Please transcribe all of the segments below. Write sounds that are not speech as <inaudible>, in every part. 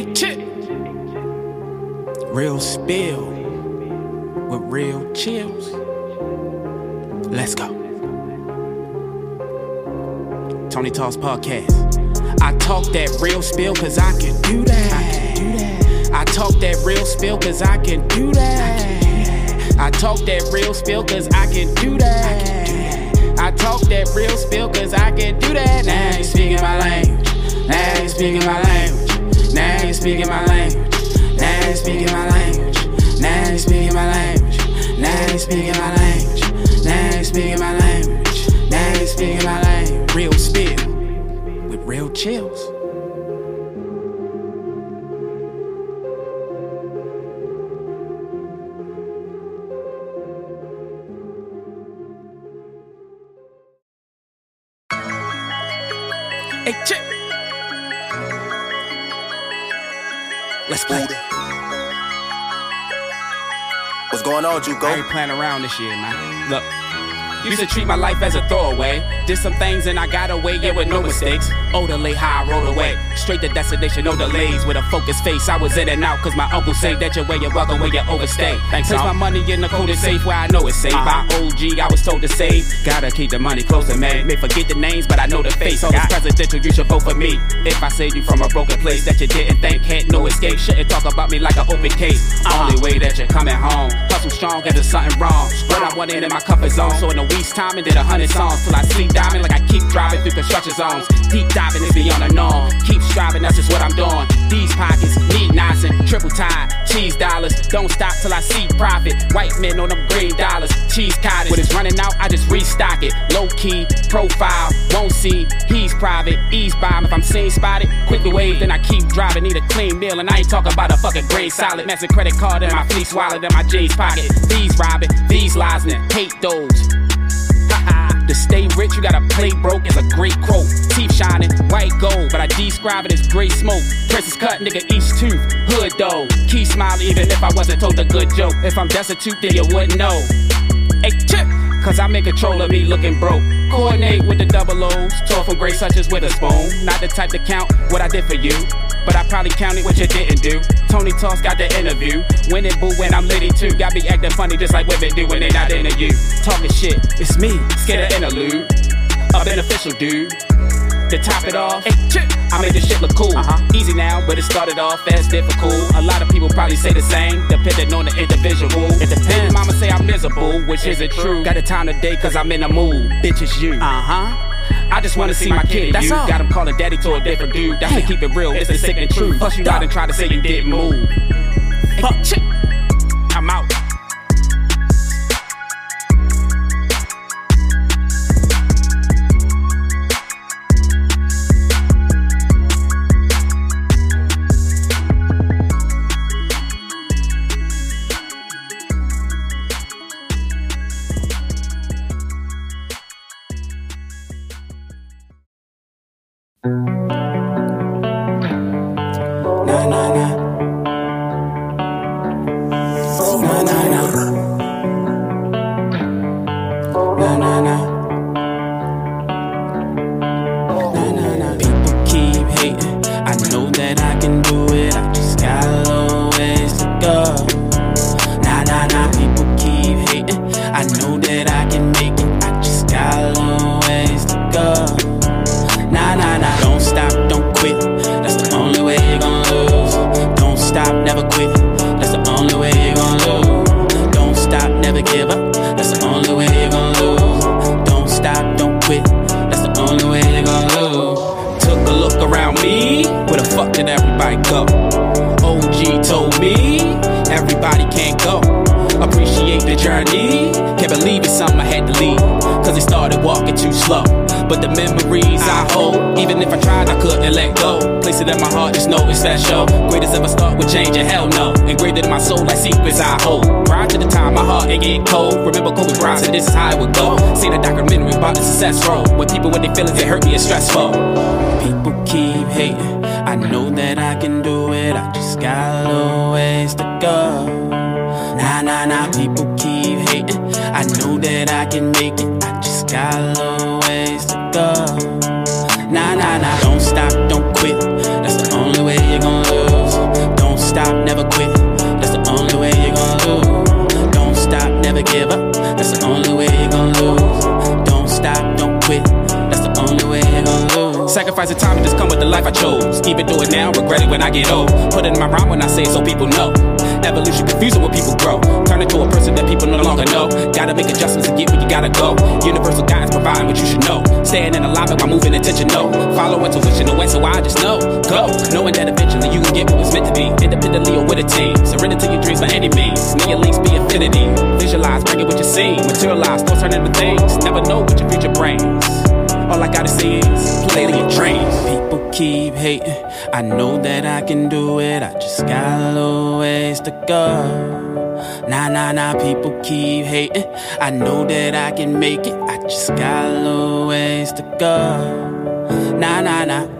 Hey. Real spill with real Chillz. Let's go. Tony Talks Podcast. I talk that real spill cause I can do that. I can do that. I talk that real spill cause I can do that. I talk that real spill cause I can do that. I talk that real spill cause I can do that. Now you speaking my language. Now you speaking my language. Now you speaking my language. Now you speaking my language. Now you speaking my language. Now you speaking my language. What's going on, I ain't playing around this year, man. Look. Used to treat my life as a throwaway. Did some things and I got away, yeah, with no mistakes. Oh, Orderly how I rode away. Straight to destination, no delays. With a focused face, I was in and out, cause my uncle said that your way you're welcome when you overstay. Thanks, Place my money in the coded safe where I know it's safe. Uh-huh. By OG, I was told to save. Gotta keep the money close to me. May forget the names, but I know the face. Always presidential, you should vote for me. If I saved you from a broken place that you didn't think had no escape, shouldn't talk about me like an open case. Only uh-huh. way that you're coming home. Hustle strong, cause there's something wrong. But I wanted in my comfort zone, so in a week's time, and did a hundred songs till I sleep diving like I keep driving through construction zones. Deep diving is beyond the norm. Keep striving, that's just what I'm doing. These pockets need nothing. Triple tie, cheese dollars. Don't stop till I see profit. White men on them green dollars. Cheese cottage. When it's running out, I just restock it. Low key, profile, won't see. He's private, ease bomb. If I'm seen spotted, quick to wave, then I keep driving. Need a clean meal, and I ain't talking about a fucking grade solid. Massive credit card in my fleece wallet in my J's pocket. These robbing, these lies, and hate those. Rich, you gotta play broke. It's a great quote. Teeth shining, white gold, but I describe it as gray smoke. Princess cut, nigga, each tooth. Hood though. Key smile, even if I wasn't told a good joke. If I'm destitute, then you wouldn't know. Hey, chip! Cause I'm in control of me looking broke. Coordinate with the double O's. Tore from great such as with a spoon. Not the type to count what I did for you. But I probably counted what you didn't do. Tony Toss got the interview. It boo when I'm litty too. Got me acting funny just like women do when they not into you. Talking shit, it's me, scared of interlude. A beneficial dude. To top it off, I made this shit look cool. Uh-huh. Easy now, but it started off as difficult. A lot of people probably say the same, depending on the individual. It depends. Mama say I'm miserable, which isn't true. Got a time today, cause I'm in a mood. Bitch, it's you. Uh huh. I just wanna see my kid. That's you all. got him calling daddy to a different dude. That's to keep it real. It's the sick and truth. Plus, you died and tried to say you didn't move. Fuck. I'm out. That I can told me everybody can't go. Appreciate the journey. Can't believe it's something I had to leave. Cause it started walking too slow. But the memories I hold, even if I tried, I couldn't let go. Place it in my heart, just know it's that show. Greatest ever start with change, and hell no. Engraved in my soul like secrets I hold. Prior to the time, my heart it get cold. Remember Kobe Bryant said this is how it would go. Seen a documentary about the success road. When people with their feelings, it hurt me, it's stressful. People keep hating. I know that I can do it, I just got a little ways to go. Nah, nah, nah, people keep hating. I know that I can make it, I just got a little ways to go. Nah, nah, nah, don't stop, don't quit. That's the only way you're gonna lose. Don't stop, never quit. That's the only way you're gonna lose. Don't stop, never give up. That's the only way you're gonna lose. Time and just come with the life I chose. Even do it now, regret it when I get old. Put it in my rhyme when I say it so people know. Evolution confusing when people grow. Turn into a person that people no longer know. Gotta make adjustments to get where you gotta go. Universal guidance providing what you should know. Staying in alignment while moving attention, no. Follow intuition, no way, so I just know. Go, knowing that eventually you can get what was meant to be. Independently or with a team. Surrender to your dreams by any means. May your links be infinity. Visualize, bring it what you see. Materialize, thoughts turn into things. Never know what your future brings. All I gotta say is play your dreams. People keep hating. I know that I can do it. I just got a little ways to go. Nah, nah, nah. People keep hating. I know that I can make it. I just got a little ways to go. Nah, nah, nah.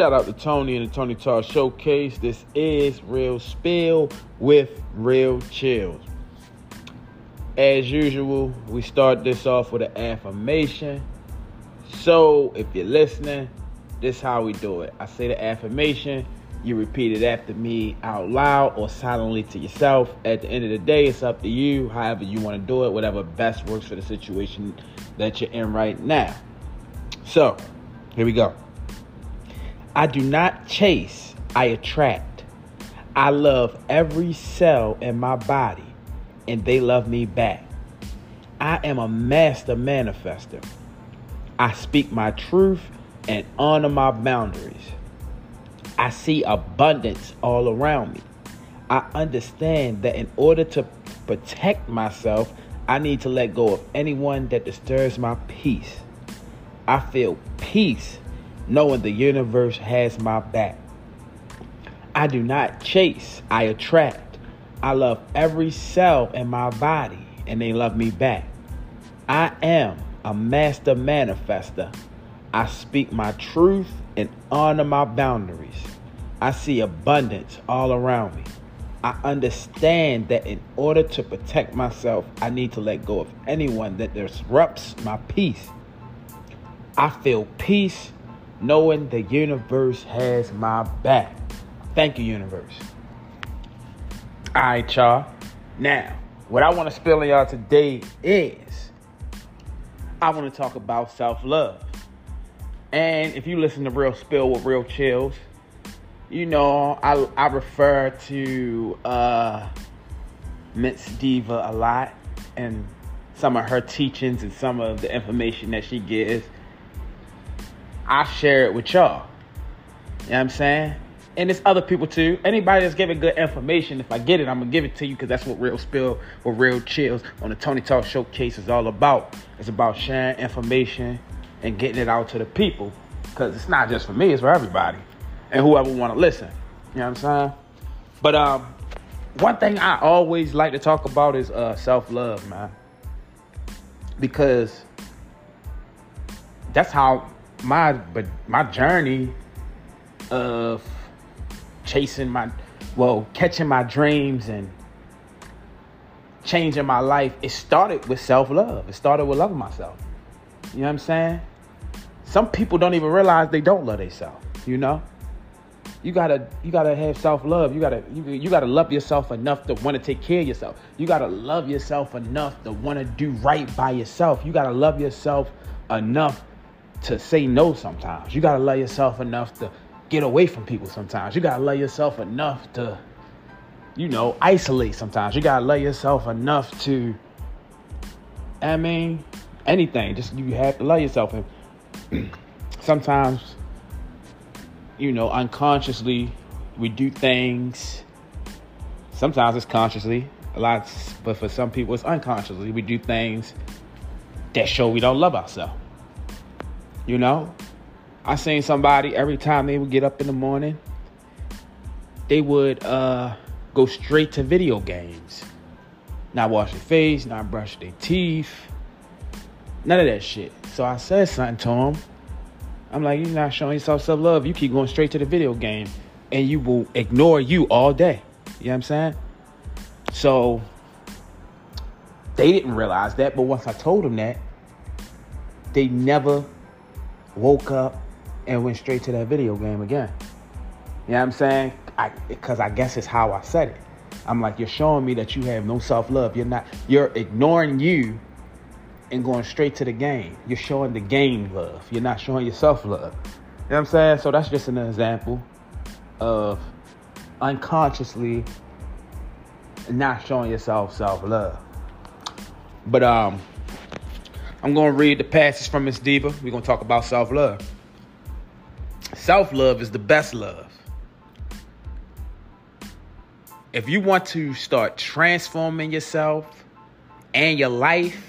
Shout out to Tony and the Tony Talk Showcase. This is Real Spill with Real Chillz. As usual, we start this off with an affirmation. So, if you're listening, this is how we do it. I say the affirmation, you repeat it after me out loud or silently to yourself. At the end of the day, it's up to you, however you want to do it, whatever best works for the situation that you're in right now. So, here we go. I do not chase, I attract. I love every cell in my body, and they love me back. I am a master manifester. I speak my truth and honor my boundaries. I see abundance all around me. I understand that in order to protect myself, I need to let go of anyone that disturbs my peace. I feel peace knowing the universe has my back. I do not chase, I attract. I love every cell in my body and they love me back. I am a master manifester. I speak my truth and honor my boundaries. I see abundance all around me. I understand that in order to protect myself, I need to let go of anyone that disrupts my peace. I feel peace knowing the universe has my back. Thank you, universe. All right, y'all. Now, what I want to spill on y'all today is I want to talk about self love. And if you listen to Real Spill with Real Chillz, you know I, I refer to uh, Miss Diva a lot and some of her teachings and some of the information that she gives I share it with y'all. You know what I'm saying? And it's other people too. Anybody that's giving good information, if I get it, I'm gonna give it to you because that's what Real Spill or Real Chillz on the Tony Talk Showcase is all about. It's about sharing information and getting it out to the people. Cause it's not just for me, it's for everybody. And whoever wanna listen. You know what I'm saying? But um one thing I always like to talk about is uh self-love, man. Because that's how my but my journey of chasing my well catching my dreams and changing my life it started with self-love. It started with loving myself. You know what i'm saying? Some people don't even realize they don't love themselves you know? You gotta you gotta have self-love. You gotta you, you gotta love yourself enough to want to take care of yourself. You gotta love yourself enough to want to do right by yourself. You gotta love yourself enough to say no sometimes. You gotta love yourself enough to get away from people sometimes. You gotta love yourself enough to, you know, isolate sometimes. You gotta love yourself enough to, I mean, anything. Just you have to love yourself. And <clears throat> sometimes, you know, unconsciously, we do things. Sometimes it's consciously, a lot, but for some people, it's unconsciously. We do things that show we don't love ourselves. You know, I seen somebody every time they would get up in the morning, they would uh, go straight to video games. Not wash their face, not brush their teeth, none of that shit. So I said something to him. I'm like, you're not showing yourself self love. You keep going straight to the video game and you will ignore you all day. You know what I'm saying? So they didn't realize that, but once I told them that, they never woke up and went straight to that video game again. You know what I'm saying? I because I guess it's how I said it. I'm like, you're showing me that you have no self-love. You're not you're ignoring you and going straight to the game. You're showing the game love. You're not showing yourself love. You know what I'm saying? So that's just an example of unconsciously not showing yourself self-love. But um I'm gonna read the passage from Miss Diva. We're gonna talk about self-love. Self-love is the best love. If you want to start transforming yourself and your life,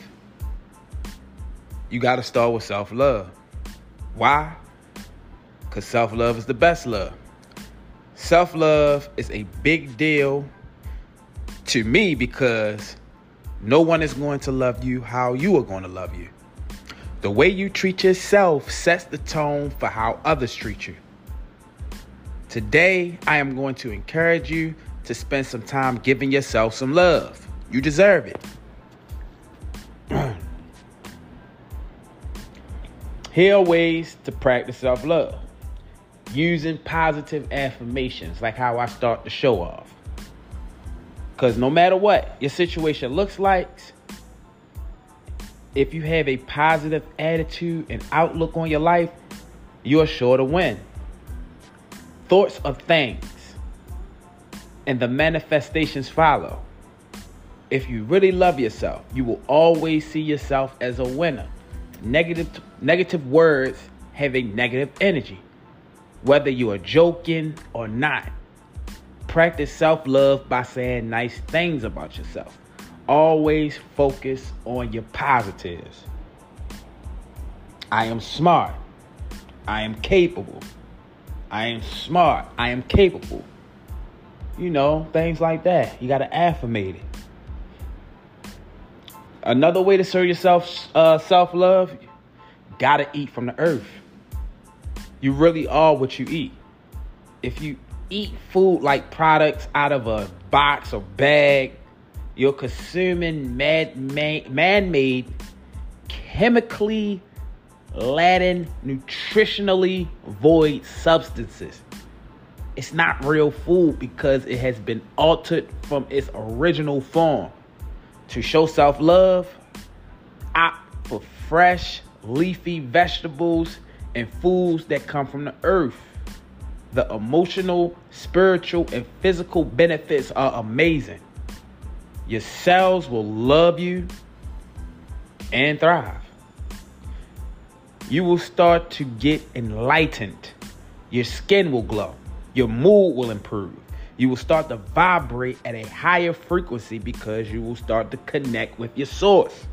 you got to start with self love. Why? Because self love is the best love. Self love is a big deal to me because no one is going to love you how you are going to love you. The way you treat yourself sets the tone for how others treat you. Today, I am going to encourage you to spend some time giving yourself some love. You deserve it. <clears throat> Here are ways to practice self love using positive affirmations, like how I start the show off. Because no matter what your situation looks like, if you have a positive attitude and outlook on your life, you're sure to win. Thoughts of things and the manifestations follow. If you really love yourself, you will always see yourself as a winner. Negative negative words have a negative energy, whether you are joking or not. Practice self-love by saying nice things about yourself. Always focus on your positives. I am smart. I am capable. I am smart. I am capable. You know, things like that. You got to affirmate it. Another way to serve yourself uh, self love, gotta eat from the earth. You really are what you eat. If you eat food like products out of a box or bag, you're consuming man made, chemically laden, nutritionally void substances. It's not real food because it has been altered from its original form. To show self love, opt for fresh, leafy vegetables and foods that come from the earth. The emotional, spiritual, and physical benefits are amazing. Your cells will love you and thrive. You will start to get enlightened. Your skin will glow. Your mood will improve. You will start to vibrate at a higher frequency because you will start to connect with your source.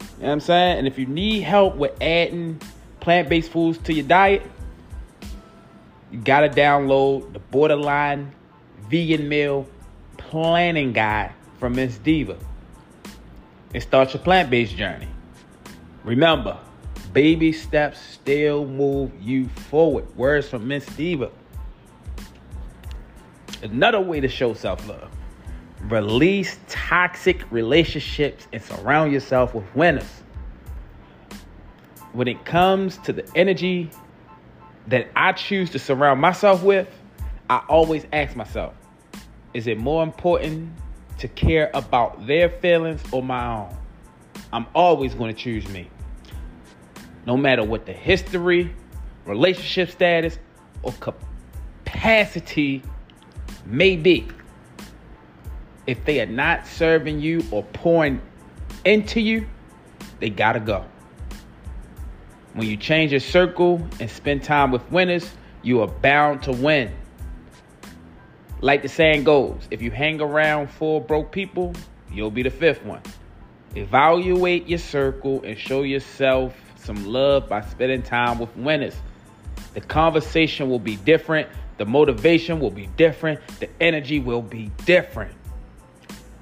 You know what I'm saying? And if you need help with adding plant based foods to your diet, you got to download the Borderline Vegan Meal Planning Guide from Miss Diva and start your plant based journey. Remember, Baby steps still move you forward. Words from Miss Diva. Another way to show self love release toxic relationships and surround yourself with winners. When it comes to the energy that I choose to surround myself with, I always ask myself, is it more important to care about their feelings or my own? I'm always going to choose me no matter what the history, relationship status, or capacity may be. If they are not serving you or pouring into you, they gotta go. When you change your circle and spend time with winners, you are bound to win. Like the saying goes, if you hang around four broke people, you'll be the fifth one. Evaluate your circle and show yourself some love by spending time with winners. The conversation will be different, the motivation will be different, the energy will be different.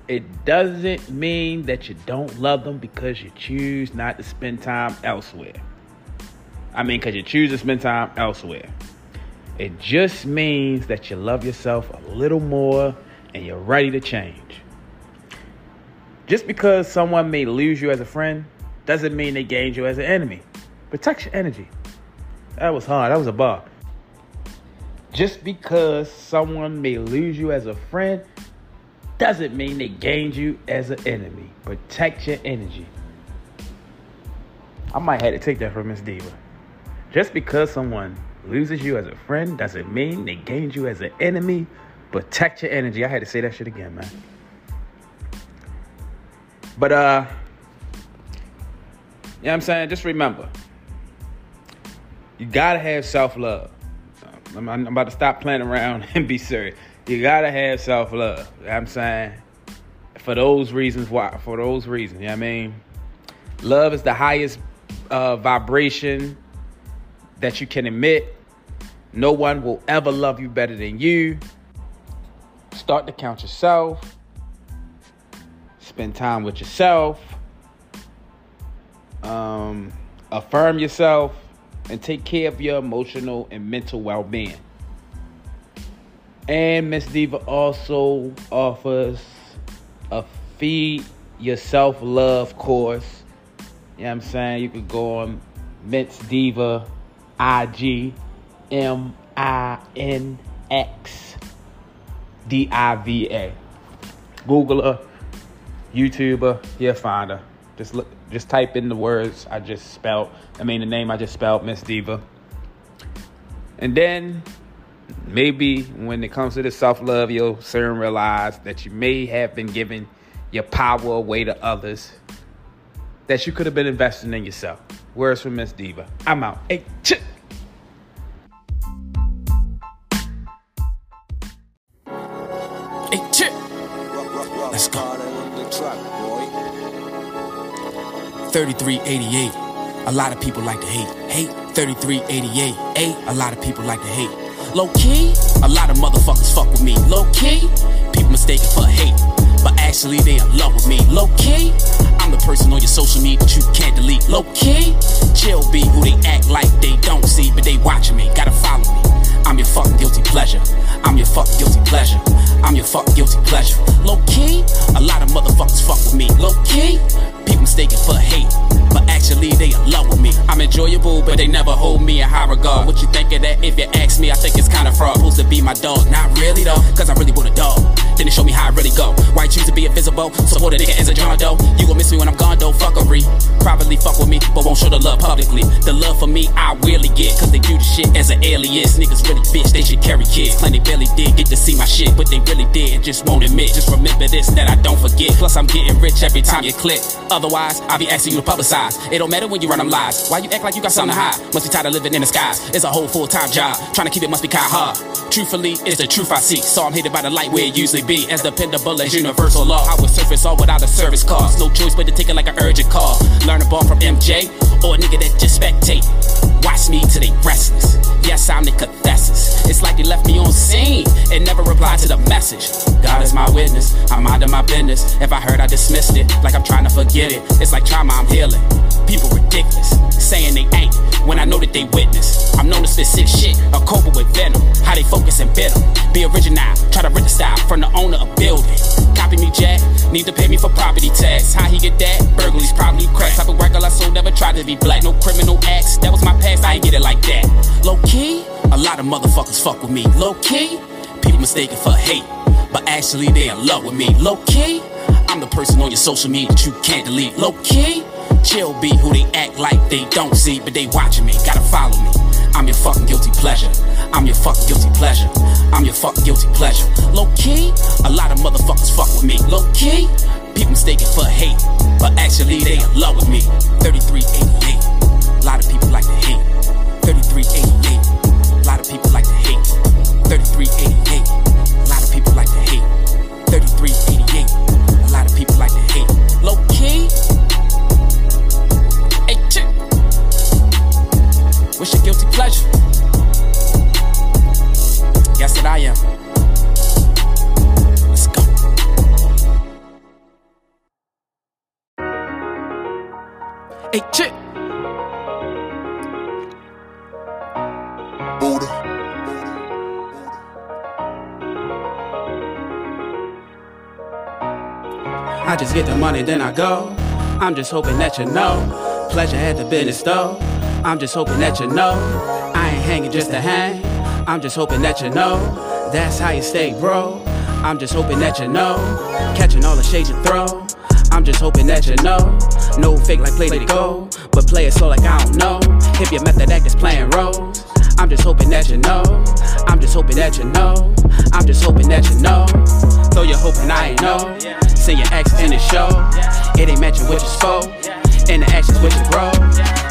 It doesn't mean that you don't love them because you choose not to spend time elsewhere. I mean, because you choose to spend time elsewhere. It just means that you love yourself a little more and you're ready to change. Just because someone may lose you as a friend doesn't mean they gained you as an enemy. Protect your energy. That was hard. That was a bar. Just because someone may lose you as a friend doesn't mean they gained you as an enemy. Protect your energy. I might have to take that from Miss Diva. Just because someone loses you as a friend doesn't mean they gained you as an enemy. Protect your energy. I had to say that shit again, man. But uh, you know what I'm saying? Just remember, you gotta have self-love. I'm, I'm about to stop playing around <laughs> and be serious. You gotta have self-love. You know I'm saying? For those reasons, why? For those reasons, you know what I mean? Love is the highest uh, vibration that you can admit No one will ever love you better than you. Start to count yourself. Spend time with yourself. Um, affirm yourself and take care of your emotional and mental well being. And Miss Diva also offers a feed yourself love course. You know what I'm saying? You could go on Miss Diva IG Googler, YouTuber, you'll find her. Just look, just type in the words I just spelled. I mean the name I just spelled, Miss Diva. And then maybe when it comes to the self love, you'll soon realize that you may have been giving your power away to others that you could have been investing in yourself. Words from Miss Diva. I'm out. Hey, ch- Hey, chip. Let's go. 3388. A lot of people like to hate. Hate 3388. A. A lot of people like to hate. Low key, a lot of motherfuckers fuck with me. Low key, people mistaken for hate. But actually, they in love with me. Low key, I'm the person on your social media that you can't delete. Low key, chill be who they act like they don't see, but they watching me. Gotta follow me. I'm your fucking guilty pleasure. I'm your fucking guilty pleasure. I'm your fucking guilty pleasure. Low key, a lot of motherfuckers fuck with me. Low key, people mistaken for hate. But actually, they in love with me. I'm enjoyable, but they never hold me in high regard. What you think of that? If you ask me, I think it's kinda fraud. Supposed to be my dog. Not really though, cause I really want a dog. Then they show me how I really go. Why you be invisible? Support a nigga as a John Doe. You gon' miss me when I'm gone though, fuckery. Privately fuck with me, but won't show the love publicly. The love for me, I really get, cause they do the shit as an alias. Niggas really bitch, they should carry kids. Claim they barely did get to see my shit, but they really did just won't admit. Just remember this, that I don't forget. Plus, I'm getting rich every time you click. Otherwise, I'll be asking you to publicize. It don't matter when you run them lies. Why you act like you got something to hide? Must be tired of living in the skies. It's a whole full time job. Trying to keep it must be kinda hard. Truthfully, it's the truth I seek. So I'm hated by the light where it usually be. As dependable as universal law. I would surface all without a service cost. No choice but to take it like an urgent call. Learn a ball from MJ or a nigga that just spectate. Watch me till they restless. Yes, I'm the cathessus. It's like they left me on scene and never replied to the message. God is my witness. I'm minding my business. If I heard, I dismissed it. Like I'm trying to forget it. It's like trauma, I'm healing. People ridiculous, saying they ain't when I know that they witness. I'm known to spit sick shit, a cobra with venom. How they focus and bitter. Be original, try to rent the style from the owner of building. Copy me, Need to pay me for property tax. How he get that? Burglaries, probably cracks. Type of work I sold, never tried to be black. No criminal acts. That was my past. I ain't get it like that. Low key, a lot of motherfuckers fuck with me. Low key, people mistaken for hate. But actually, they in love with me. Low key, I'm the person on your social media that you can't delete. Low key, chill be who they act like they don't see, but they watching me. Gotta follow me. I'm your fucking guilty pleasure. I'm your fucking guilty pleasure. I'm your fucking guilty pleasure. Low key, a lot of motherfuckers fuck with me. Low key, people mistaken for hate, but actually they in love with me. 3388. A lot of people like to hate. 3388. A lot of people like to hate. 3388. A lot of people like to hate. 3388. I am. Let's go. Hey, chick. Buddha. I just get the money, then I go. I'm just hoping that you know. Pleasure at the business though. I'm just hoping that you know. I ain't hanging just to hang. I'm just hoping that you know that's how you stay, bro. I'm just hoping that you know, catching all the shades you throw. I'm just hoping that you know, no fake like play to go, but play it so like I don't know. If your method act is playing roles, I'm just hoping that you know. I'm just hoping that you know. I'm just hoping that you know. Though you're hoping I ain't know. Send your ex in the show. It ain't matching what you spoke. And the actions with your bro.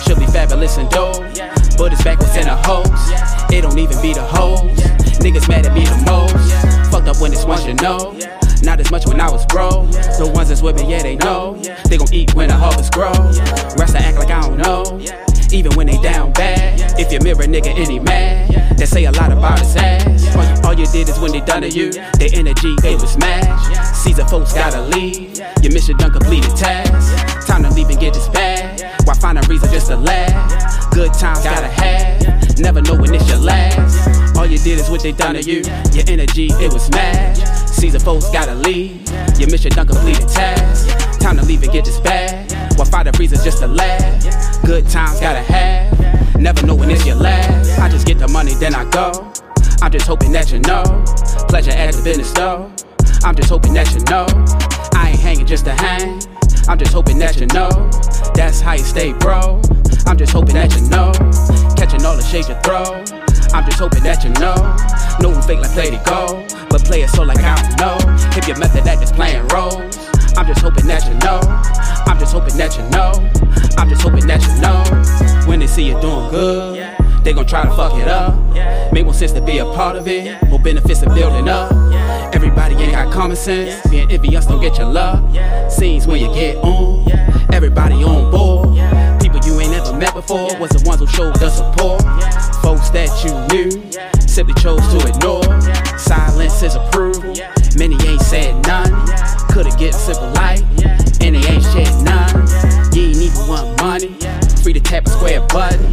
She'll be fabulous and dope. But it's backwards in a hose. It don't even be the hoes. Niggas mad at me the most. Fucked up when it's once you know. Not as much when I was broke. The ones that's with me, yeah, they know. They gon' eat when the harvest grow. Rest I act like I don't know. Even when they down bad. If you mirror nigga any mad, they say a lot about his ass. All you, all you did is when they done to you, their energy, they was smashed. Caesar folks gotta leave. Your mission done completed task. Time to leave and get this bag. Why find a reason just to laugh? Good times gotta have. Never know when it's your last. All you did is what they done to you. Your energy, it was smashed. Caesar folks gotta leave. Your mission done completed task. Time to leave and get this bag. Why find a reason just to laugh? Good times gotta have. Never know when it's your last. I just get the money, then I go. I'm just hoping that you know. Pleasure at the business though. I'm just hoping that you know. I ain't hanging just to hang. I'm just hoping that you know. That's how you stay, bro. I'm just hoping that you know. Catching all the shades you throw. I'm just hoping that you know. No one fake like play to go. But play it so like I don't know. If your method act is playing roles. I'm just hoping that you know. I'm just hoping that you know. I'm just hoping that you know. When they see you doing good, they gon' try to fuck it up. Make more sense to be a part of it. More benefits of building up. Everybody ain't got common sense. Being envious don't get your love. Scenes when you get on. Everybody on board. People you ain't never met before was the ones who showed the support. Folks that you knew simply chose to ignore. Silence is approval. Many ain't said none. Could've get simple light, and they ain't shed none. You ain't even want money. Free to tap a square button.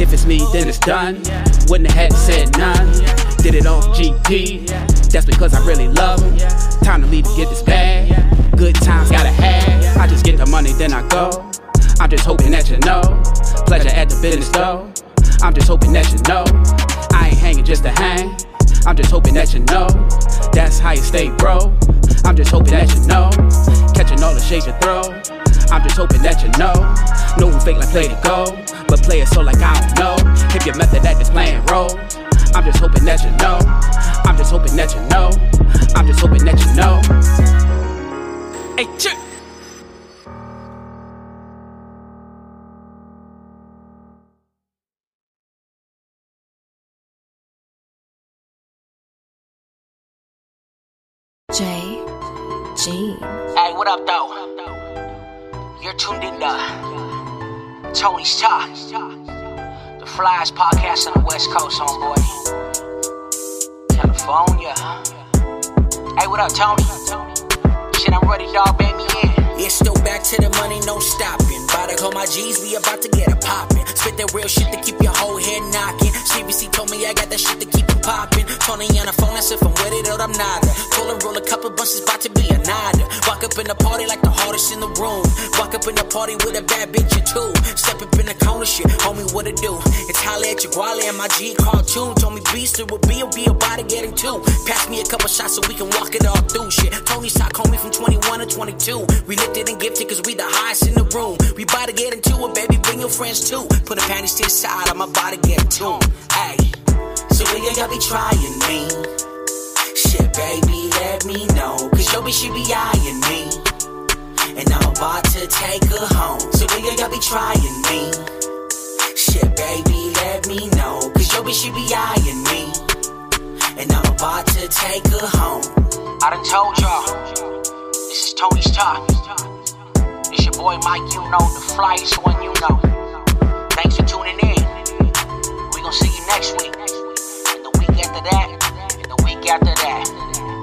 If it's me, then it's done. Wouldn't have had said none. Did it off GP. That's because I really love him. Time to leave to get this bag. Good times gotta have. I just get the money, then I go. I'm just hoping that you know. Pleasure at the business though. I'm just hoping that you know. I ain't hanging just to hang. I'm just hoping that you know. That's how you stay, bro. I'm just hoping that you know. Catching all the shades you throw. I'm just hoping that you know. No one fake like play to go. But play it so like I don't know. If your method act is playing roles. I'm just hoping that you know. I'm just hoping that you know. I'm just hoping that you know. Hey, chick. J. G. Hey, what up, though? You're tuned in to Tony's Talk, the flyest podcast on the West Coast, homeboy. California. Hey, what up, Tony? Shit, I'm ready, dog. Bang me in. Yeah, still back to the money, no stopping. About to call my G's, we about to get it poppin'. Spit that real shit to keep your whole head knocking. CBC told me I got that shit to keep it poppin'. Tony on the phone, that's if I'm with it or I'm not. Pull and roll a couple bunches, about to be a nada. Walk up in the party like the hardest in the room. Walk up in the party with a bad bitch or two. Step up in the corner, shit, homie, what it do? It's holla at your guale and my G cartoon. Told me beast it would be, will be about to getting two. Pass me a couple shots so we can walk it all through shit. Tony Sock, homie, from 21 to 22. We lifted and gifted cause we the highest in the room. We about to get into it, baby, bring your friends too. Put the panties to the side, I'm about to get tuned. Hey, so will y'all be trying me? Shit, baby, let me know. Cause your bitch, she be eyeing me. And I'm about to take her home. So will y'all be trying me? Shit, baby, let me know. Cause your bitch, she be eyeing me. And I'm about to take her home. I done told y'all. This is Tony's Talk. It's your boy Mike, you know, the flyest one you know. Thanks for tuning in. We're gonna see you next week. And the week after that. And the week after that.